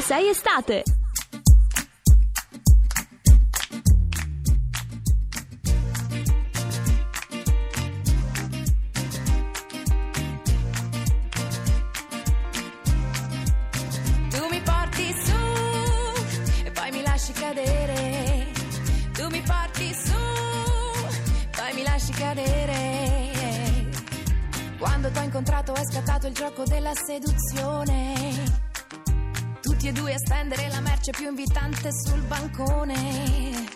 ovunque sei estate. Tu mi porti su e poi mi lasci cadere. Tu mi porti su, poi mi lasci cadere. Quando t'ho incontrato è scattato il gioco della seduzione. E due a stendere la merce più invitante sul bancone.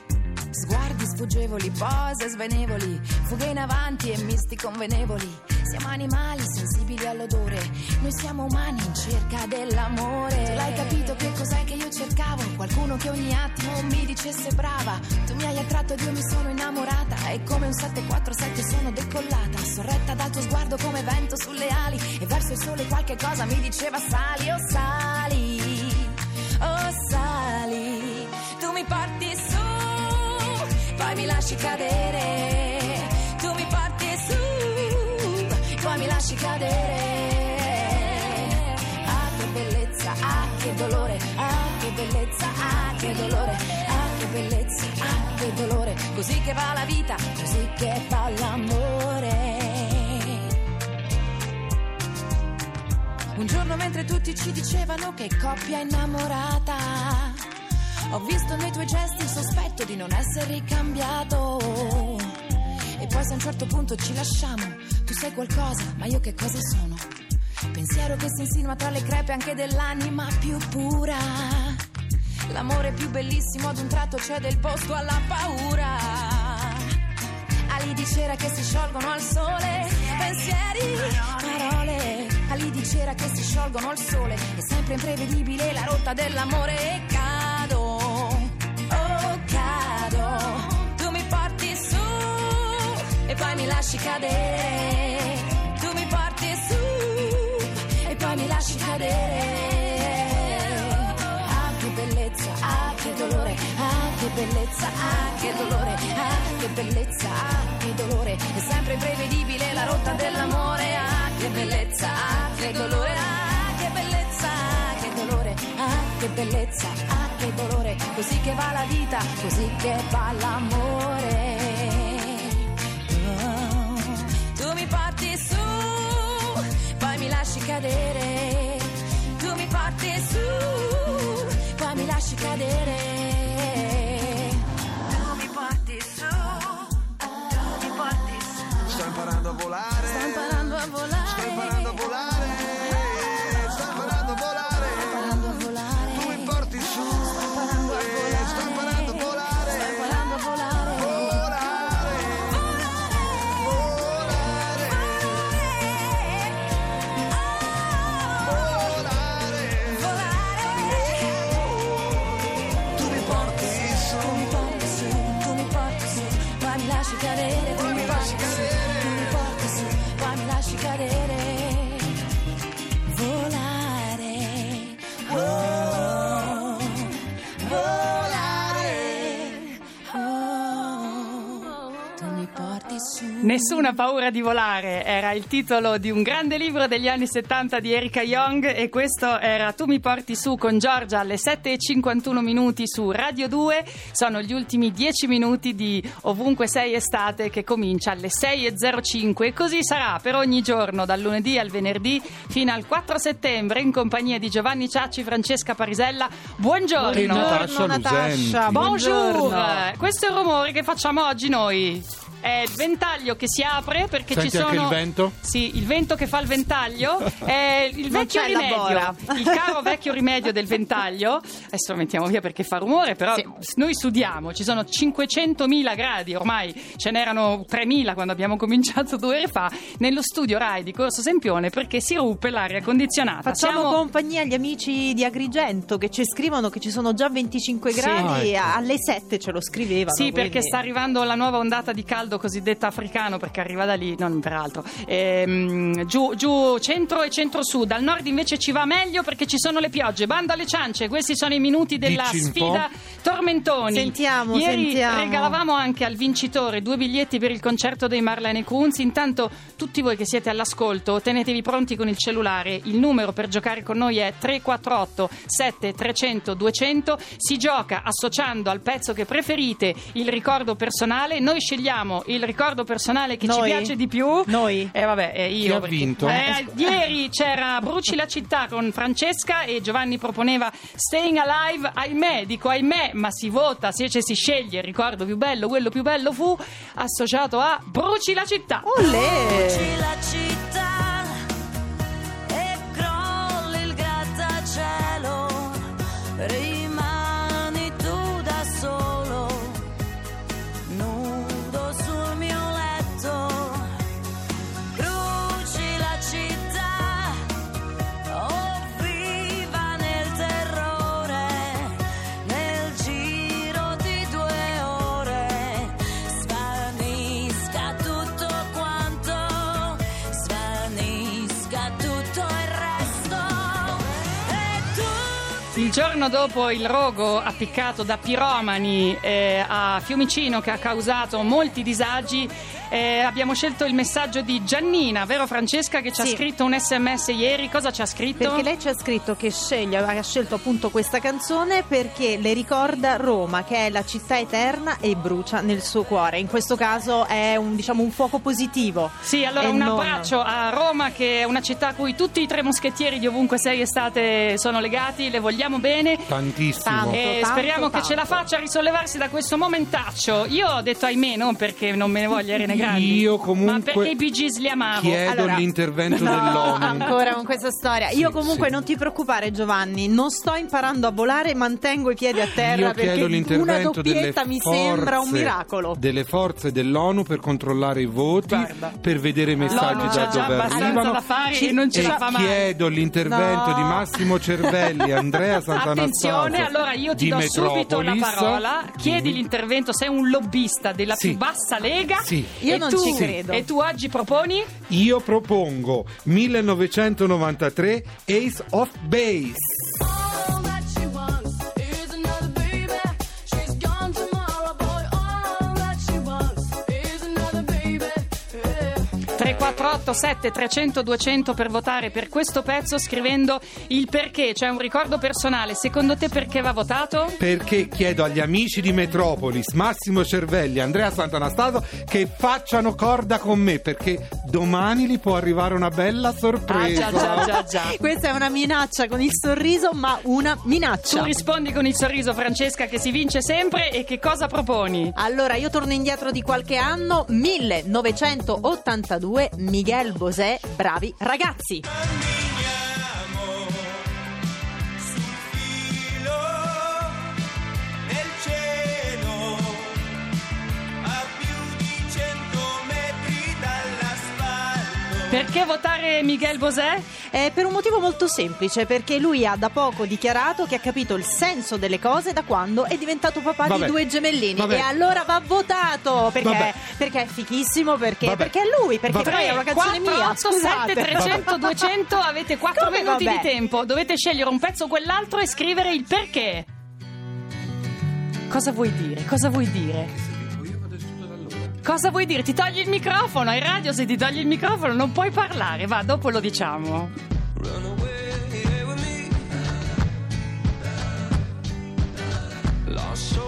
Sguardi sfuggevoli, pose svenevoli, fughe in avanti e misti convenevoli. Siamo animali sensibili all'odore, noi siamo umani in cerca dell'amore. Tu l'hai capito che cos'è che io cercavo? Qualcuno che ogni attimo mi dicesse brava. Tu mi hai attratto ed io mi sono innamorata. E come un 747 sono decollata, sorretta dal tuo sguardo come vento sulle ali. E verso il sole qualche cosa mi diceva sali, oh sali, poi mi lasci cadere. Tu mi porti su, poi mi lasci cadere. Ah, che bellezza, ah, che dolore, ah, che bellezza, ah, che dolore, ah, che bellezza, ah, che dolore. Così che va la vita, così che va l'amore. Un giorno mentre tutti ci dicevano che coppia innamorata, ho visto nei tuoi gesti il sospetto di non essere ricambiato. E poi se a un certo punto ci lasciamo, tu sei qualcosa, ma io che cosa sono? Pensiero che si insinua tra le crepe anche dell'anima più pura. L'amore più bellissimo ad un tratto cede il posto alla paura. Ali di cera che si sciolgono al sole, pensieri, parole. Ali di cera che si sciolgono al sole, è sempre imprevedibile la rotta dell'amore e cado, oh e e. Ah, ah, ah, bellezza, ah, che dolore, ah, che bellezza, ah, che dolore. È sempre imprevedibile la rotta dell'amore, ah, che bellezza, ah, che dolore, ah, che bellezza, ah, che dolore, ah, che bellezza, ah, che dolore. Così che va la vita, così che va l'amore. Oh, tu mi porti su, poi mi lasci cadere. Tu mi porti su, poi mi lasci cadere. Nessuna paura di volare era il titolo di un grande libro degli anni 70 di Erika Young e questo era Tu mi porti su con Giorgia alle 7.51 minuti su Radio 2. Sono gli ultimi 10 minuti di Ovunque sei estate che comincia alle 6.05 e così sarà per ogni giorno dal lunedì al venerdì fino al 4 settembre in compagnia di Giovanni Ciacci, Francesca Parisella. Buongiorno. E Natascia Lucenti. Bonjour. Questo è il rumore che facciamo oggi noi. È il ventaglio che si apre perché Senti ci sono. anche il vento? Sì, il vento che fa il ventaglio. È il vecchio c'è la rimedio. bora. Il caro vecchio rimedio del ventaglio. Adesso lo mettiamo via perché fa rumore, però noi sudiamo. Ci sono 500.000 gradi, ormai ce n'erano 3.000 quando abbiamo cominciato due ore fa, nello studio Rai di Corso Sempione perché si ruppe l'aria condizionata. Facciamo Siamo- compagnia agli amici di Agrigento che ci scrivono che ci sono già 25 gradi ecco. alle 7 ce lo scrivevano. Sì, perché quindi- sta arrivando la nuova ondata di caldo caldo cosiddetto africano perché arriva da lì, non peraltro. Ehm, giù, giù centro e centro-sud, al nord invece ci va meglio perché ci sono le piogge. Bando alle ciance, questi sono i minuti della Dici sfida Tormentoni. Sentiamo, Ieri sentiamo. regalavamo anche al vincitore due biglietti per il concerto dei Marlene Kunz. Intanto tutti voi che siete all'ascolto, tenetevi pronti con il cellulare. Il numero per giocare con noi è 348 7300 200. Si gioca associando al pezzo che preferite il ricordo personale. Noi scegliamo il ricordo personale che ci Noi? piace di più. Noi? Eh vabbè, eh, io. Chi ha perché- vinto? Eh, ieri c'era Bruci la città con Francesca e Giovanni proponeva Staying Alive. Ahimè, dico ahimè, ma si vota, se cioè si sceglie il ricordo più bello, quello più bello fu associato a Bruci la città. Olè! Bruci la città Il giorno dopo il rogo appiccato da piromani eh, a Fiumicino che ha causato molti disagi, eh, abbiamo scelto il messaggio di Giannina, vero Francesca, che ci ha Sì. scritto un sms ieri. Cosa ci ha scritto? Perché lei ci ha scritto che sceglie, ha scelto appunto questa canzone perché le ricorda Roma, che è la città eterna e brucia nel suo cuore. In questo caso è un, diciamo, un fuoco positivo. Sì, allora un non- abbraccio a Roma che è una città a cui tutti i tre moschettieri di ovunque sei estate sono legati, le vogliamo bene. Tantissimo. Tanto. E tanto, speriamo che ce la tanto. faccia a risollevarsi da questo momentaccio. Io ho detto ahimè, non perché non me ne voglia renegranti, Io comunque ma perché i Bee li amavo. Chiedo Allora- l'intervento No, dell'ONU. ancora con questa storia. Io Sì, comunque sì. non ti preoccupare Giovanni, non sto imparando a volare, mantengo i piedi a terra Io perché chiedo una l'intervento delle doppietta mi forze, sembra un miracolo. delle forze dell'ONU per controllare i voti, Guarda. per vedere i messaggi L'ONU da dove arrivano. da fare Ci- e non ce e la fa mai. chiedo l'intervento No. di Massimo Cervelli, Andrea Sant'Anastasio Attenzione, allora io ti do subito la Metropolis. parola. Chiedi l'intervento, sei un lobbista della Sì. più bassa lega. Sì. Io E non tu- ci credo. E tu oggi proponi? Io propongo 1993 Ace of Base. 348 7 300 200 per votare per questo pezzo scrivendo il perché, cioè un ricordo personale. Secondo te perché va votato? Perché chiedo agli amici di Metropolis, Massimo Cervelli, Andrea Sant'Anastaso che facciano corda con me perché domani li può arrivare una bella sorpresa. Ah, già, già, già, già. Questa è una minaccia con il sorriso, ma una minaccia. Tu rispondi con il sorriso, Francesca, che si vince sempre e che cosa proponi? Allora, io torno indietro di qualche anno, 1982 Miguel Bosé, bravi ragazzi. Perché votare Miguel Bosé? Eh, per un motivo molto semplice, perché lui ha da poco dichiarato che ha capito il senso delle cose da quando è diventato papà Vabbè. di due gemellini. Vabbè. E allora va votato perché, perché è fichissimo, perché, perché è lui, perché Vabbè. poi è una canzone 4, mia. 8, 7, Scusate. 300, 200, avete 4 Come minuti vabbè? di tempo. Dovete scegliere un pezzo o quell'altro e scrivere il perché. Cosa vuoi dire? Cosa vuoi dire? Cosa vuoi dire? Ti togli il microfono, ai radio se ti togli il microfono non puoi parlare, va, dopo lo diciamo. Lost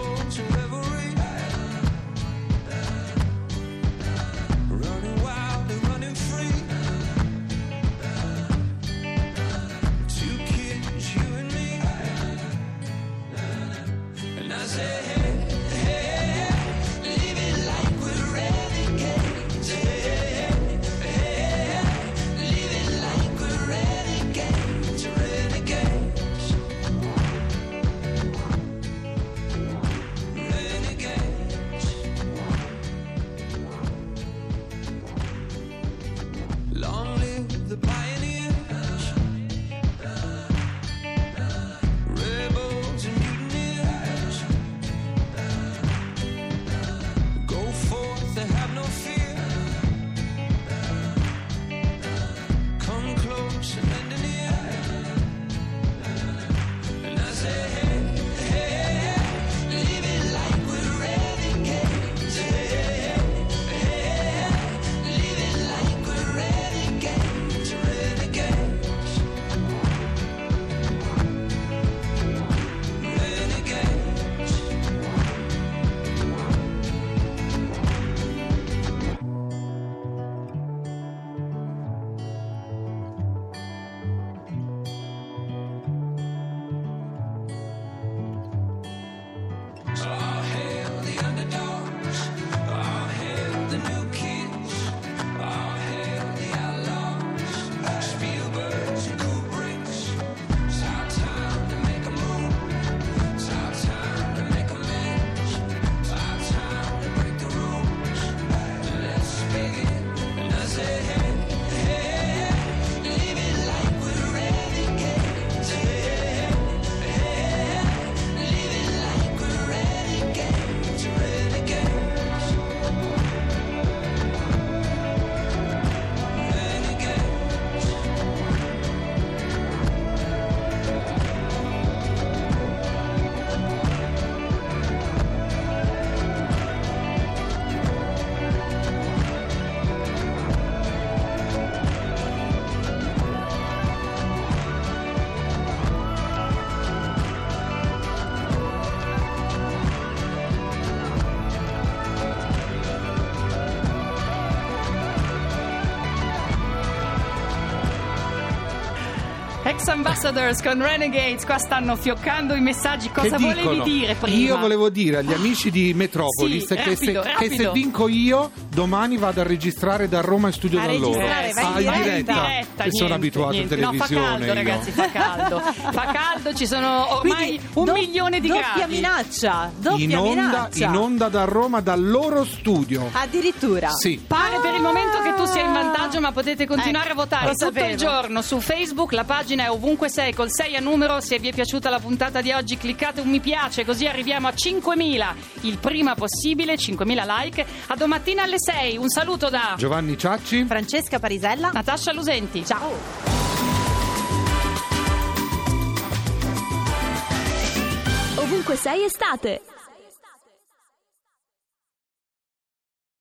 Ex Ambassadors con Renegades, qua stanno fioccando i messaggi. Cosa volevi dire prima? Io volevo dire agli amici di Metropolis Sì, che, se, rapido, che se rapido. vinco io, domani vado a registrare da Roma in studio A da loro. registrare, vai in Ah, in diretta. diretta. che sono abituato niente. in No, fa televisione. caldo, io. ragazzi, fa caldo. fa caldo, ci sono ormai Quindi, un do- milione di doppia gradi. minaccia, doppia in onda, minaccia. in onda da Roma, dal loro studio. Addirittura. Sì. Pare per il momento che tu sia in vantaggio, ma potete continuare Eh, a votare lo tutto il giorno su Facebook. La pagina è ovunque sei col 6 a numero. Se vi è piaciuta la puntata di oggi, cliccate un mi piace, così arriviamo a 5.000 il prima possibile. 5.000 like. A domattina alle 6. Un saluto da Giovanni Ciacci. Francesca Parisella. Natascia Lusenti. Ciao. Ovunque sei estate.